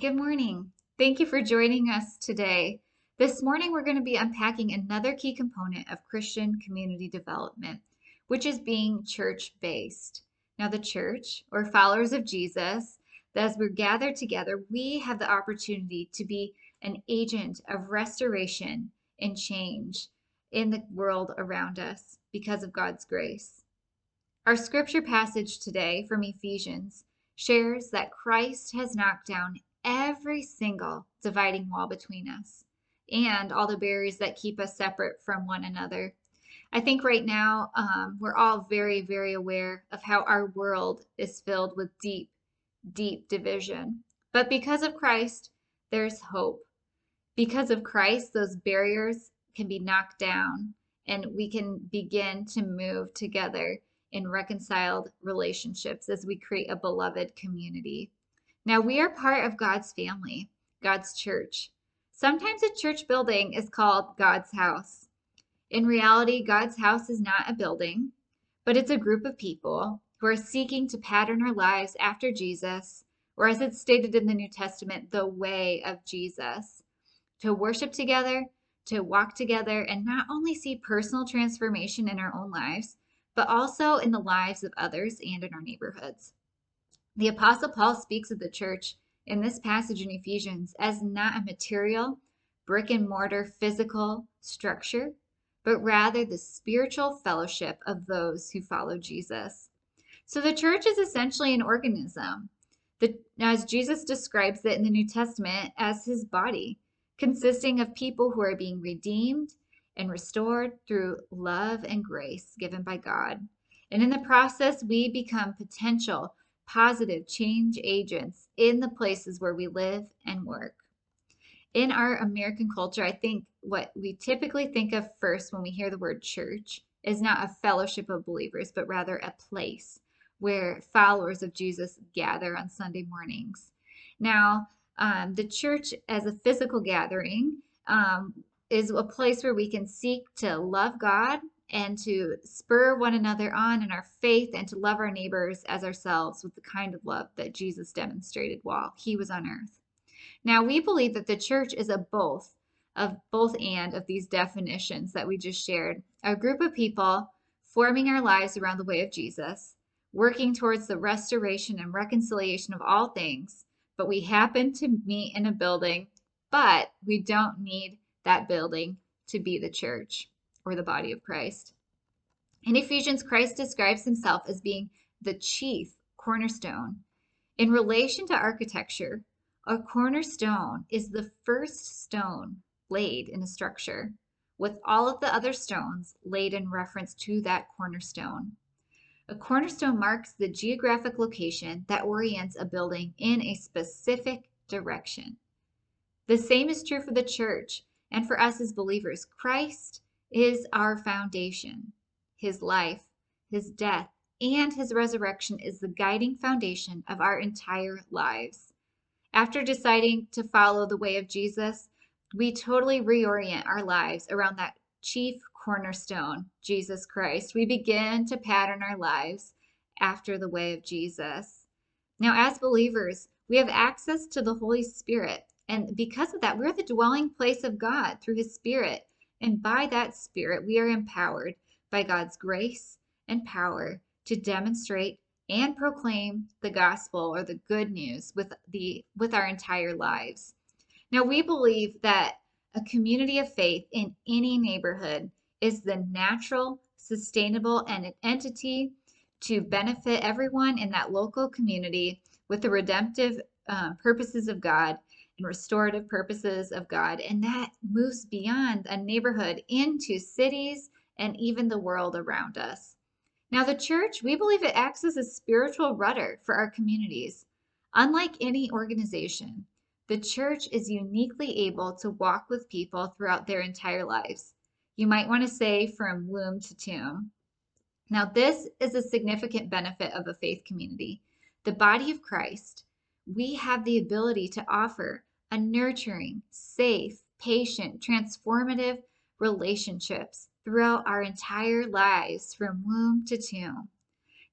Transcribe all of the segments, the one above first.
Good morning. Thank you for joining us today. This morning, we're going to be unpacking another key component of Christian community development, which is being church based. Now, the church, or followers of Jesus, as we're gathered together, we have the opportunity to be an agent of restoration and change in the world around us because of God's grace. Our scripture passage today from Ephesians shares that Christ has knocked down every single dividing wall between us and all the barriers that keep us separate from one another. I think right now um, we're all very, very aware of how our world is filled with deep, deep division. But because of Christ, there's hope. Because of Christ, those barriers can be knocked down and we can begin to move together in reconciled relationships as we create a beloved community. Now, we are part of God's family, God's church. Sometimes a church building is called God's house. In reality, God's house is not a building, but it's a group of people who are seeking to pattern our lives after Jesus, or as it's stated in the New Testament, the way of Jesus. To worship together, to walk together, and not only see personal transformation in our own lives, but also in the lives of others and in our neighborhoods. The Apostle Paul speaks of the church in this passage in Ephesians as not a material, brick and mortar physical structure, but rather the spiritual fellowship of those who follow Jesus. So the church is essentially an organism, the, as Jesus describes it in the New Testament as his body, consisting of people who are being redeemed and restored through love and grace given by God. And in the process, we become potential positive change agents in the places where we live and work. In our American culture, I think what we typically think of first when we hear the word church is not a fellowship of believers, but rather a place where followers of Jesus gather on Sunday mornings. Now, um, the church as a physical gathering um, is a place where we can seek to love God and to spur one another on in our faith and to love our neighbors as ourselves with the kind of love that Jesus demonstrated while he was on earth. Now, we believe that the church is a both of both and of these definitions that we just shared. A group of people forming our lives around the way of Jesus, working towards the restoration and reconciliation of all things, but we happen to meet in a building, but we don't need that building to be the church or the body of Christ. In Ephesians, Christ describes himself as being the chief cornerstone. In relation to architecture, a cornerstone is the first stone laid in a structure, with all of the other stones laid in reference to that cornerstone. A cornerstone marks the geographic location that orients a building in a specific direction. The same is true for the church and for us as believers. Christ is our foundation. His life, his death, and his resurrection is the guiding foundation of our entire lives. After deciding to follow the way of Jesus, we totally reorient our lives around that chief cornerstone, Jesus Christ. We begin to pattern our lives after the way of Jesus. Now, as believers, we have access to the Holy Spirit. And because of that, we're the dwelling place of God through his Spirit. And by that Spirit, we are empowered by God's grace and power to demonstrate and proclaim the gospel or the good news with the with our entire lives. Now we believe that a community of faith in any neighborhood is the natural, sustainable and an entity to benefit everyone in that local community with the redemptive uh, purposes of God and restorative purposes of God. And that moves beyond a neighborhood into cities and even the world around us. Now, the church, we believe it acts as a spiritual rudder for our communities. Unlike any organization, the church is uniquely able to walk with people throughout their entire lives. You might want to say from womb to tomb. Now, this is a significant benefit of a faith community. The body of Christ we have the ability to offer a nurturing, safe, patient, transformative relationships throughout our entire lives from womb to tomb.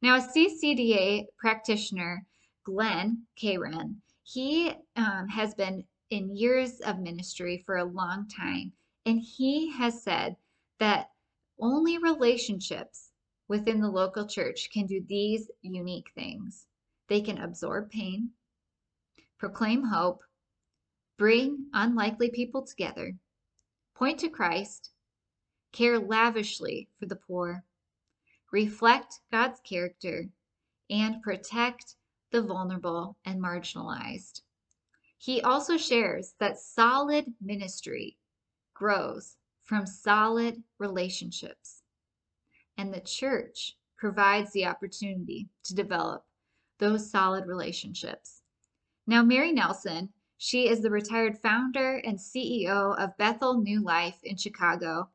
Now, a CCDA practitioner, Glen Kehrein, He um, has been in years of ministry for a long time, and he has said that only relationships within the local church can do these unique things. They can absorb pain, proclaim hope, bring unlikely people together, point to Christ, care lavishly for the poor, reflect God's character, and protect the vulnerable and marginalized. He also shares that solid ministry grows from solid relationships, and the church provides the opportunity to develop those solid relationships. Now, Mary Nelson, she is the retired founder and CEO of Bethel New Life in Chicago,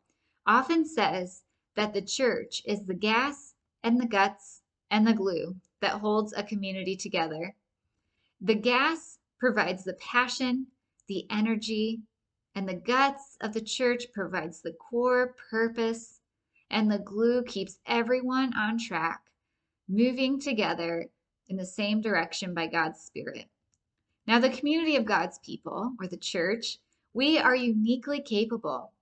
often says that the church is the gas and the guts and the glue that holds a community together. The gas provides the passion, the energy, and the guts of the church provides the core purpose, and the glue keeps everyone on track, moving together in the same direction by God's Spirit. Now, the community of God's people, or the church, we are uniquely capable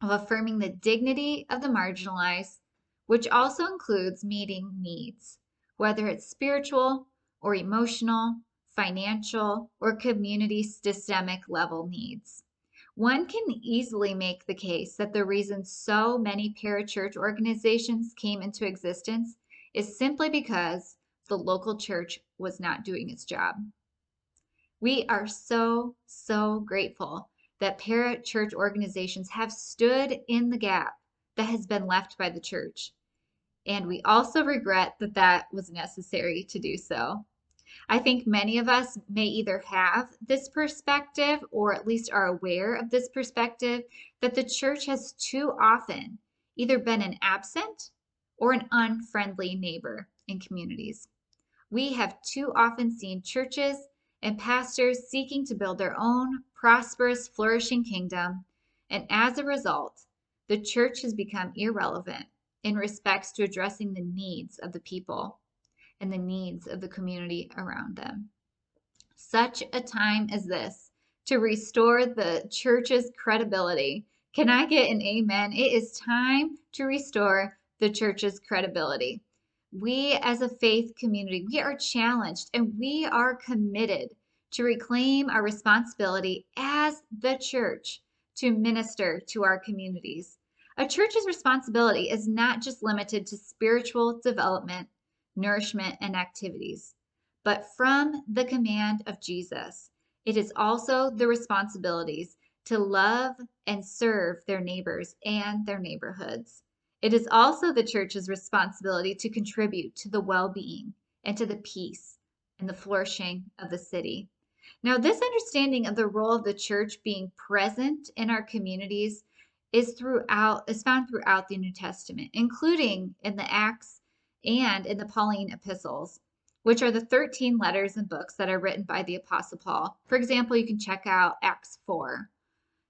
of affirming the dignity of the marginalized, which also includes meeting needs, whether it's spiritual or emotional, financial, or community systemic level needs. One can easily make the case that the reason so many parachurch organizations came into existence is simply because the local church was not doing its job. We are so, so grateful that parachurch organizations have stood in the gap that has been left by the church. And we also regret that that was necessary to do so. I think many of us may either have this perspective or at least are aware of this perspective that the church has too often either been an absent or an unfriendly neighbor in communities. We have too often seen churches and pastors seeking to build their own prosperous, flourishing kingdom, and as a result, the church has become irrelevant in respects to addressing the needs of the people and the needs of the community around them. Such a time as this to restore the church's credibility. Can I get an amen? It is time to restore the church's credibility. We as a faith community, we are challenged and we are committed to reclaim our responsibility as the church to minister to our communities. A church's responsibility is not just limited to spiritual development, nourishment, and activities, but from the command of Jesus, it is also the responsibilities to love and serve their neighbors and their neighborhoods. It is also the church's responsibility to contribute to the well being and to the peace and the flourishing of the city. Now, this understanding of the role of the church being present in our communities is throughout is found throughout the New Testament, including in the Acts and in the Pauline epistles, which are the 13 letters and books that are written by the Apostle Paul. For example, you can check out Acts 4.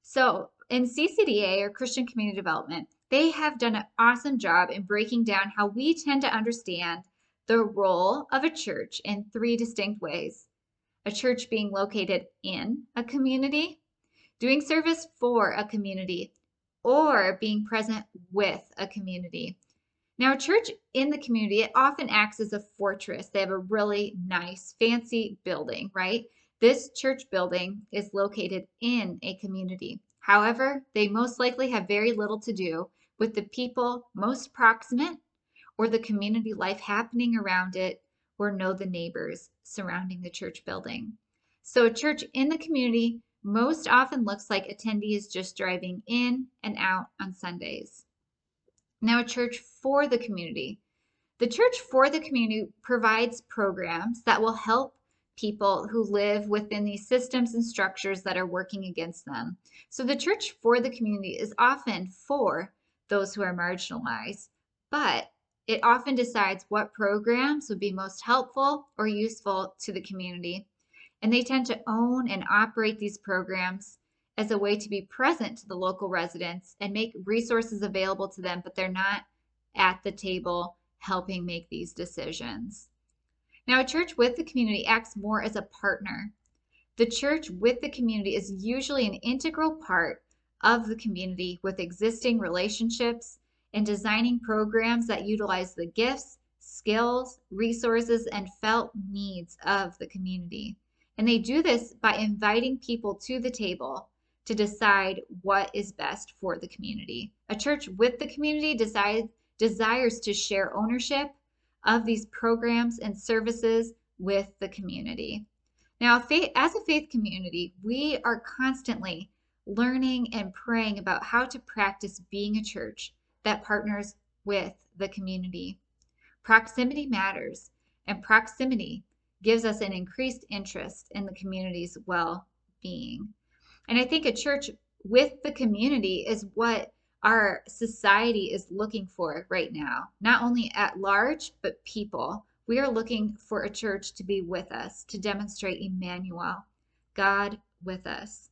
So, in CCDA or Christian Community Development, they have done an awesome job in breaking down how we tend to understand the role of a church in three distinct ways a church being located in a community, doing service for a community, or being present with a community. Now, a church in the community, it often acts as a fortress. They have a really nice, fancy building, right? This church building is located in a community. However, they most likely have very little to do with the people most proximate or the community life happening around it or know the neighbors surrounding the church building. So, a church in the community most often looks like attendees just driving in and out on Sundays. Now, a church for the community. The church for the community provides programs that will help people who live within these systems and structures that are working against them. So, the church for the community is often for those who are marginalized, but it often decides what programs would be most helpful or useful to the community. And they tend to own and operate these programs as a way to be present to the local residents and make resources available to them, but they're not at the table helping make these decisions. Now, a church with the community acts more as a partner The church with the community is usually an integral part of the community with existing relationships and designing programs that utilize the gifts, skills, resources, and felt needs of the community. And they do this by inviting people to the table to decide what is best for the community. A church with the community decides, desires to share ownership of these programs and services with the community. Now, faith, as a faith community, we are constantly learning and praying about how to practice being a church that partners with the community. Proximity matters, and proximity gives us an increased interest in the community's well being. And I think a church with the community is what our society is looking for right now, not only at large, but people. We are looking for a church to be with us, to demonstrate Emmanuel, God with us.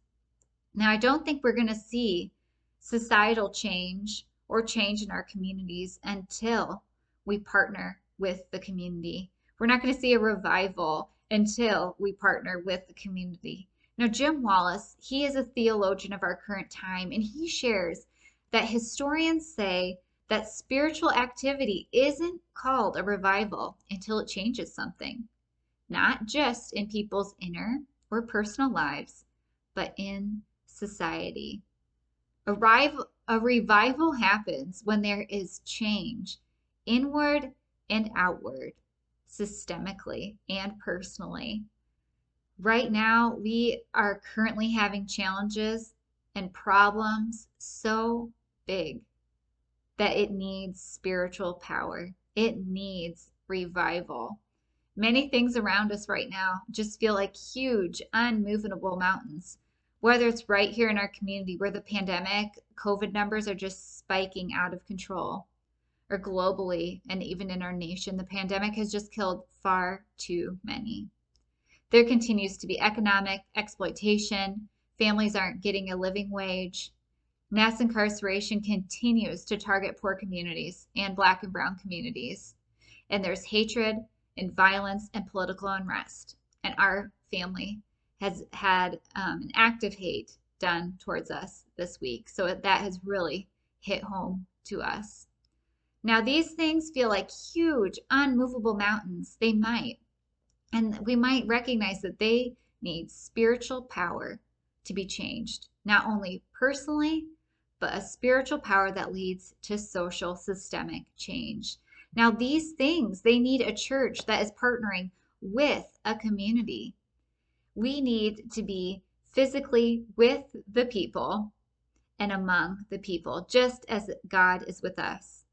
Now, I don't think we're going to see societal change or change in our communities until we partner with the community. We're not going to see a revival until we partner with the community. Now, Jim Wallis, he is a theologian of our current time, and he shares that historians say that spiritual activity isn't called a revival until it changes something, not just in people's inner or personal lives, but in society. A, a revival happens when there is change, inward and outward, systemically and personally. Right now, we are currently having challenges and problems so big that it needs spiritual power. It needs revival. Many things around us right now just feel like huge, unmovable mountains. Whether it's right here in our community where the pandemic, COVID numbers are just spiking out of control, or globally and even in our nation, the pandemic has just killed far too many. There continues to be economic exploitation. Families aren't getting a living wage. Mass incarceration continues to target poor communities and black and brown communities. And there's hatred and violence and political unrest. And our family has had um, an act of hate done towards us this week. So that has really hit home to us. Now, these things feel like huge, unmovable mountains. They might. And we might recognize that they need spiritual power to be changed, not only personally, but a spiritual power that leads to social systemic change. Now, these things, they need a church that is partnering with a community. We need to be physically with the people and among the people, just as God is with us.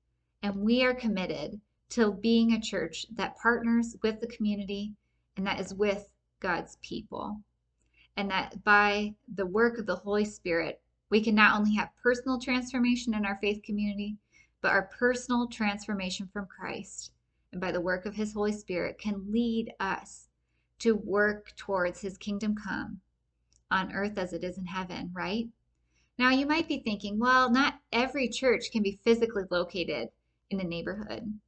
And we are committed to being a church that partners with the community and that is with God's people. And that by the work of the Holy Spirit, we can not only have personal transformation in our faith community, but our personal transformation from Christ and by the work of his Holy Spirit can lead us to work towards his kingdom come on earth as it is in heaven, right? Now, you might be thinking, well, not every church can be physically located in a neighborhood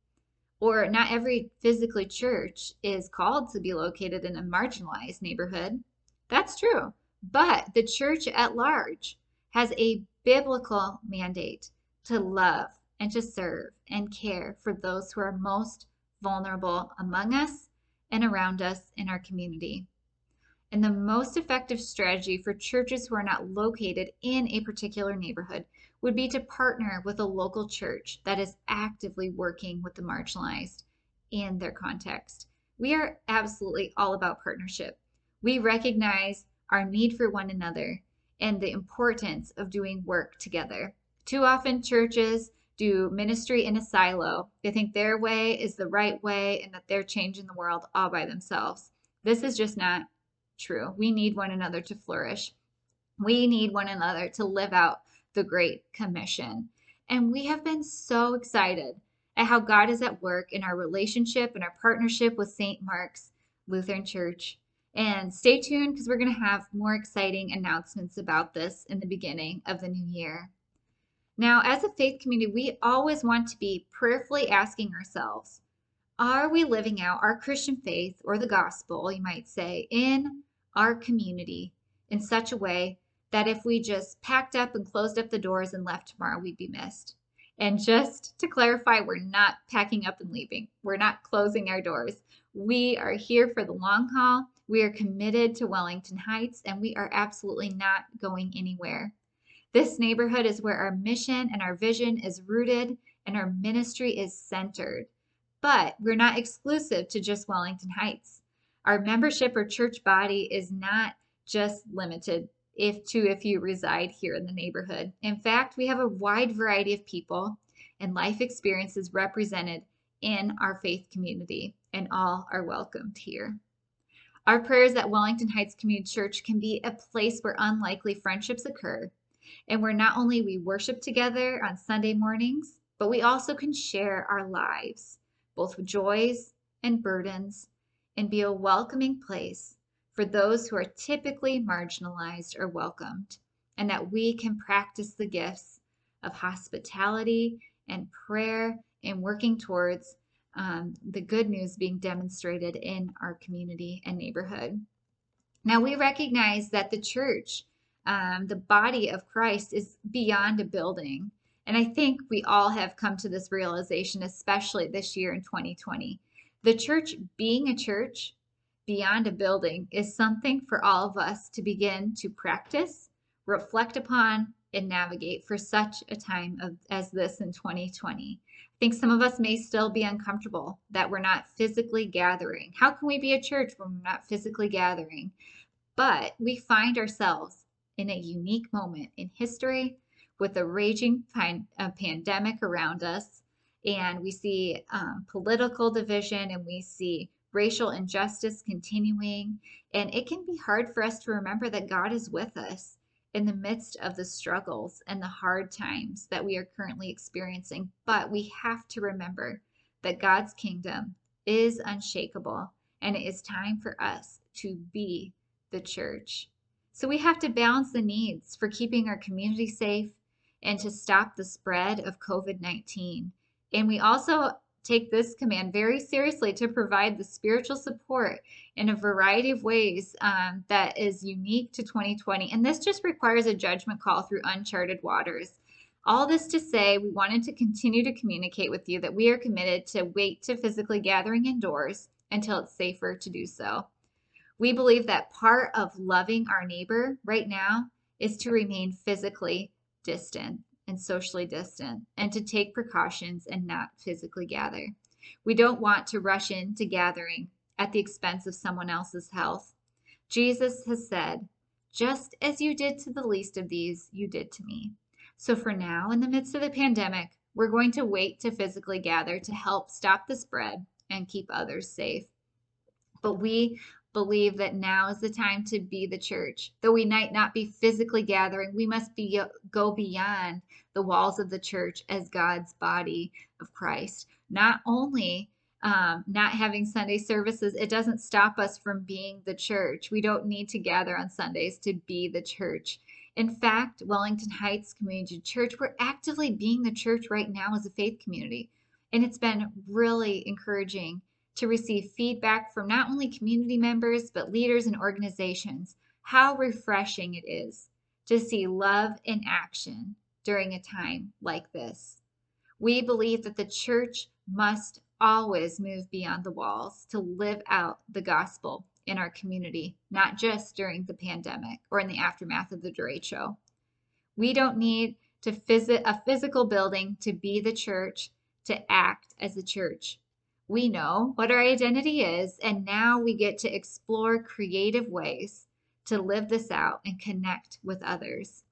or not every physically church is called to be located in a marginalized neighborhood. That's true. But the church at large has a biblical mandate to love and to serve and care for those who are most vulnerable among us and around us in our community. And the most effective strategy for churches who are not located in a particular neighborhood would be to partner with a local church that is actively working with the marginalized in their context. We are absolutely all about partnership. We recognize our need for one another and the importance of doing work together. Too often, churches do ministry in a silo. They think their way is the right way and that they're changing the world all by themselves. This is just not true. We need one another to flourish. We need one another to live out the Great Commission. And we have been so excited at how God is at work in our relationship and our partnership with St. Mark's Lutheran Church. And stay tuned because we're going to have more exciting announcements about this in the beginning of the new year. Now, as a faith community, we always want to be prayerfully asking ourselves are we living out our Christian faith or the gospel, you might say, in our community in such a way that if we just packed up and closed up the doors and left tomorrow, we'd be missed. And just to clarify, we're not packing up and leaving. We're not closing our doors. We are here for the long haul. We are committed to Wellington Heights and we are absolutely not going anywhere. This neighborhood is where our mission and our vision is rooted and our ministry is centered. But we're not exclusive to just Wellington Heights. Our membership or church body is not just limited if to if you reside here in the neighborhood. In fact, we have a wide variety of people and life experiences represented in our faith community, and all are welcomed here. Our prayers at Wellington Heights Community Church can be a place where unlikely friendships occur, and where not only we worship together on Sunday mornings, but we also can share our lives, both joys and burdens, and be a welcoming place for those who are typically marginalized or welcomed, and that we can practice the gifts of hospitality and prayer and working towards um, the good news being demonstrated in our community and neighborhood. Now, we recognize that the church, um, the body of Christ, is beyond a building. And I think we all have come to this realization, especially this year in 2020. The church being a church beyond a building is something for all of us to begin to practice, reflect upon, and navigate for such a time of, as this in 2020. I think some of us may still be uncomfortable that we're not physically gathering. How can we be a church when we're not physically gathering? But we find ourselves in a unique moment in history with a raging pan- a pandemic around us. And we see um, political division and we see racial injustice continuing. And it can be hard for us to remember that God is with us in the midst of the struggles and the hard times that we are currently experiencing. But we have to remember that God's kingdom is unshakable and it is time for us to be the church. So we have to balance the needs for keeping our community safe and to stop the spread of COVID 19. And we also take this command very seriously to provide the spiritual support in a variety of ways um, that is unique to 2020. And this just requires a judgment call through uncharted waters. All this to say, we wanted to continue to communicate with you that we are committed to wait to physically gathering indoors until it's safer to do so. We believe that part of loving our neighbor right now is to remain physically distant and socially distant and to take precautions and not physically gather. We don't want to rush into gathering at the expense of someone else's health. Jesus has said, Just as you did to the least of these, you did to me. So for now, in the midst of the pandemic, we're going to wait to physically gather to help stop the spread and keep others safe. But we believe that now is the time to be the church. Though we might not be physically gathering, we must be go beyond the walls of the church as God's body of Christ. Not only um, not having Sunday services, it doesn't stop us from being the church. We don't need to gather on Sundays to be the church. In fact, Wellington Heights Community Church, we're actively being the church right now as a faith community. And it's been really encouraging to receive feedback from not only community members, but leaders and organizations. How refreshing it is to see love in action during a time like this. We believe that the church must always move beyond the walls to live out the gospel in our community, not just during the pandemic or in the aftermath of the derecho. We don't need to visit a physical building to be the church, to act as the church. We know what our identity is, and now we get to explore creative ways to live this out and connect with others.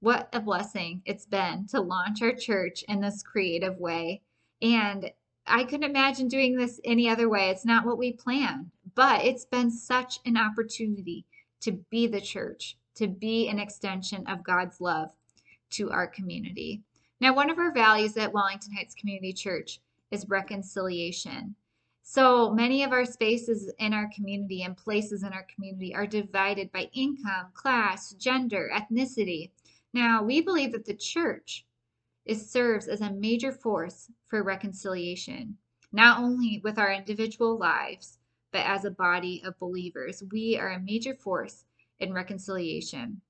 What a blessing it's been to launch our church in this creative way. And I couldn't imagine doing this any other way. It's not what we planned, but it's been such an opportunity to be the church, to be an extension of God's love to our community. Now, one of our values at Wellington Heights Community Church is reconciliation. So many of our spaces in our community and places in our community are divided by income, class, gender, ethnicity. Now, we believe that the church is, serves as a major force for reconciliation, not only with our individual lives, but as a body of believers. We are a major force in reconciliation.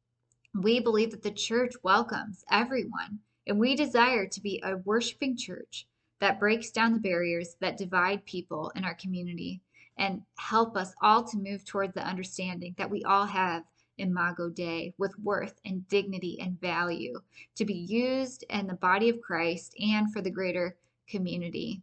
We believe that the church welcomes everyone, and we desire to be a worshiping church that breaks down the barriers that divide people in our community and help us all to move towards the understanding that we all have imago Dei with worth and dignity and value to be used in the body of Christ and for the greater community.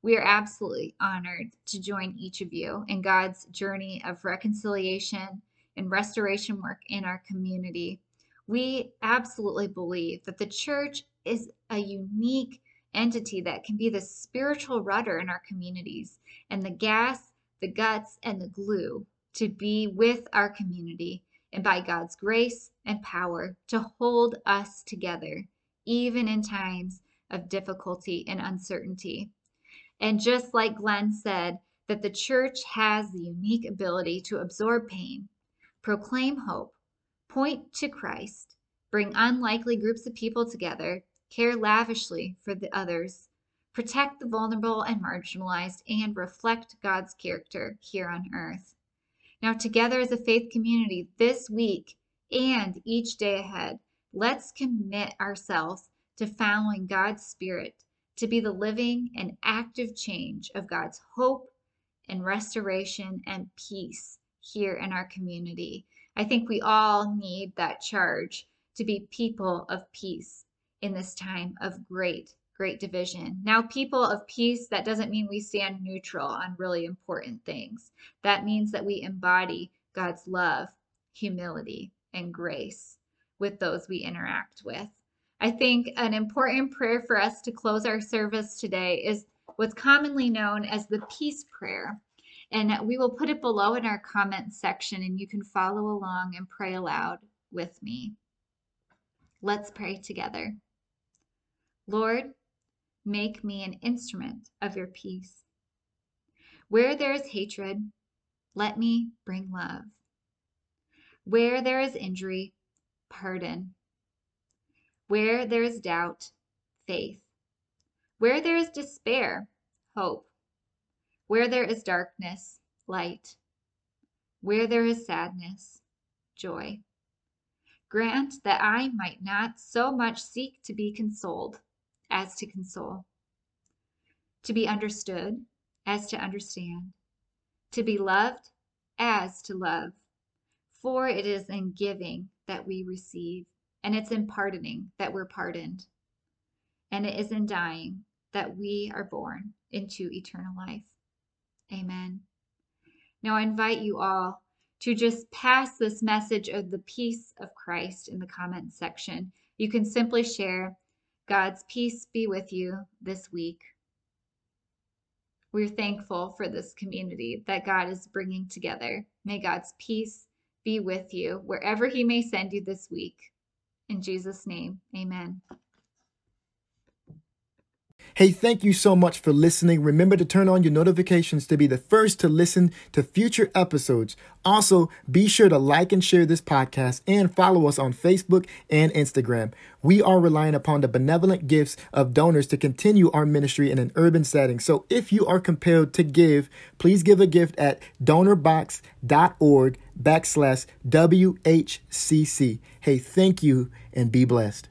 We are absolutely honored to join each of you in God's journey of reconciliation and restoration work in our community. We absolutely believe that the church is a unique entity that can be the spiritual rudder in our communities and the gas, the guts, and the glue to be with our community and by God's grace and power to hold us together, even in times of difficulty and uncertainty. And just like Glen said, that the church has the unique ability to absorb pain, proclaim hope, point to Christ, bring unlikely groups of people together, care lavishly for the others, protect the vulnerable and marginalized, and reflect God's character here on earth. Now, together as a faith community, this week and each day ahead, let's commit ourselves to following God's Spirit to be the living and active change of God's hope and restoration and peace here in our community. I think we all need that charge to be people of peace in this time of great great division. Now, people of peace, that doesn't mean we stand neutral on really important things. That means that we embody God's love, humility, and grace with those we interact with. I think an important prayer for us to close our service today is what's commonly known as the peace prayer. And we will put it below in our comments section, and you can follow along and pray aloud with me. Let's pray together. Lord, Make me an instrument of your peace. Where there is hatred, let me bring love. Where there is injury, pardon. Where there is doubt, faith. Where there is despair, hope. Where there is darkness, light. Where there is sadness, joy. Grant that I might not so much seek to be consoled as to console, to be understood as to understand, to be loved as to love. For it is in giving that we receive, and it's in pardoning that we're pardoned, and it is in dying that we are born into eternal life. Amen. Now I invite you all to just pass this message of the peace of Christ in the comments section. You can simply share God's peace be with you this week. We're thankful for this community that God is bringing together. May God's peace be with you wherever He may send you this week. In Jesus' name, amen. Hey, thank you so much for listening. Remember to turn on your notifications to be the first to listen to future episodes. Also, be sure to like and share this podcast and follow us on Facebook and Instagram. We are relying upon the benevolent gifts of donors to continue our ministry in an urban setting. So if you are compelled to give, please give a gift at donorbox.org backslash WHCC. Hey, thank you and be blessed.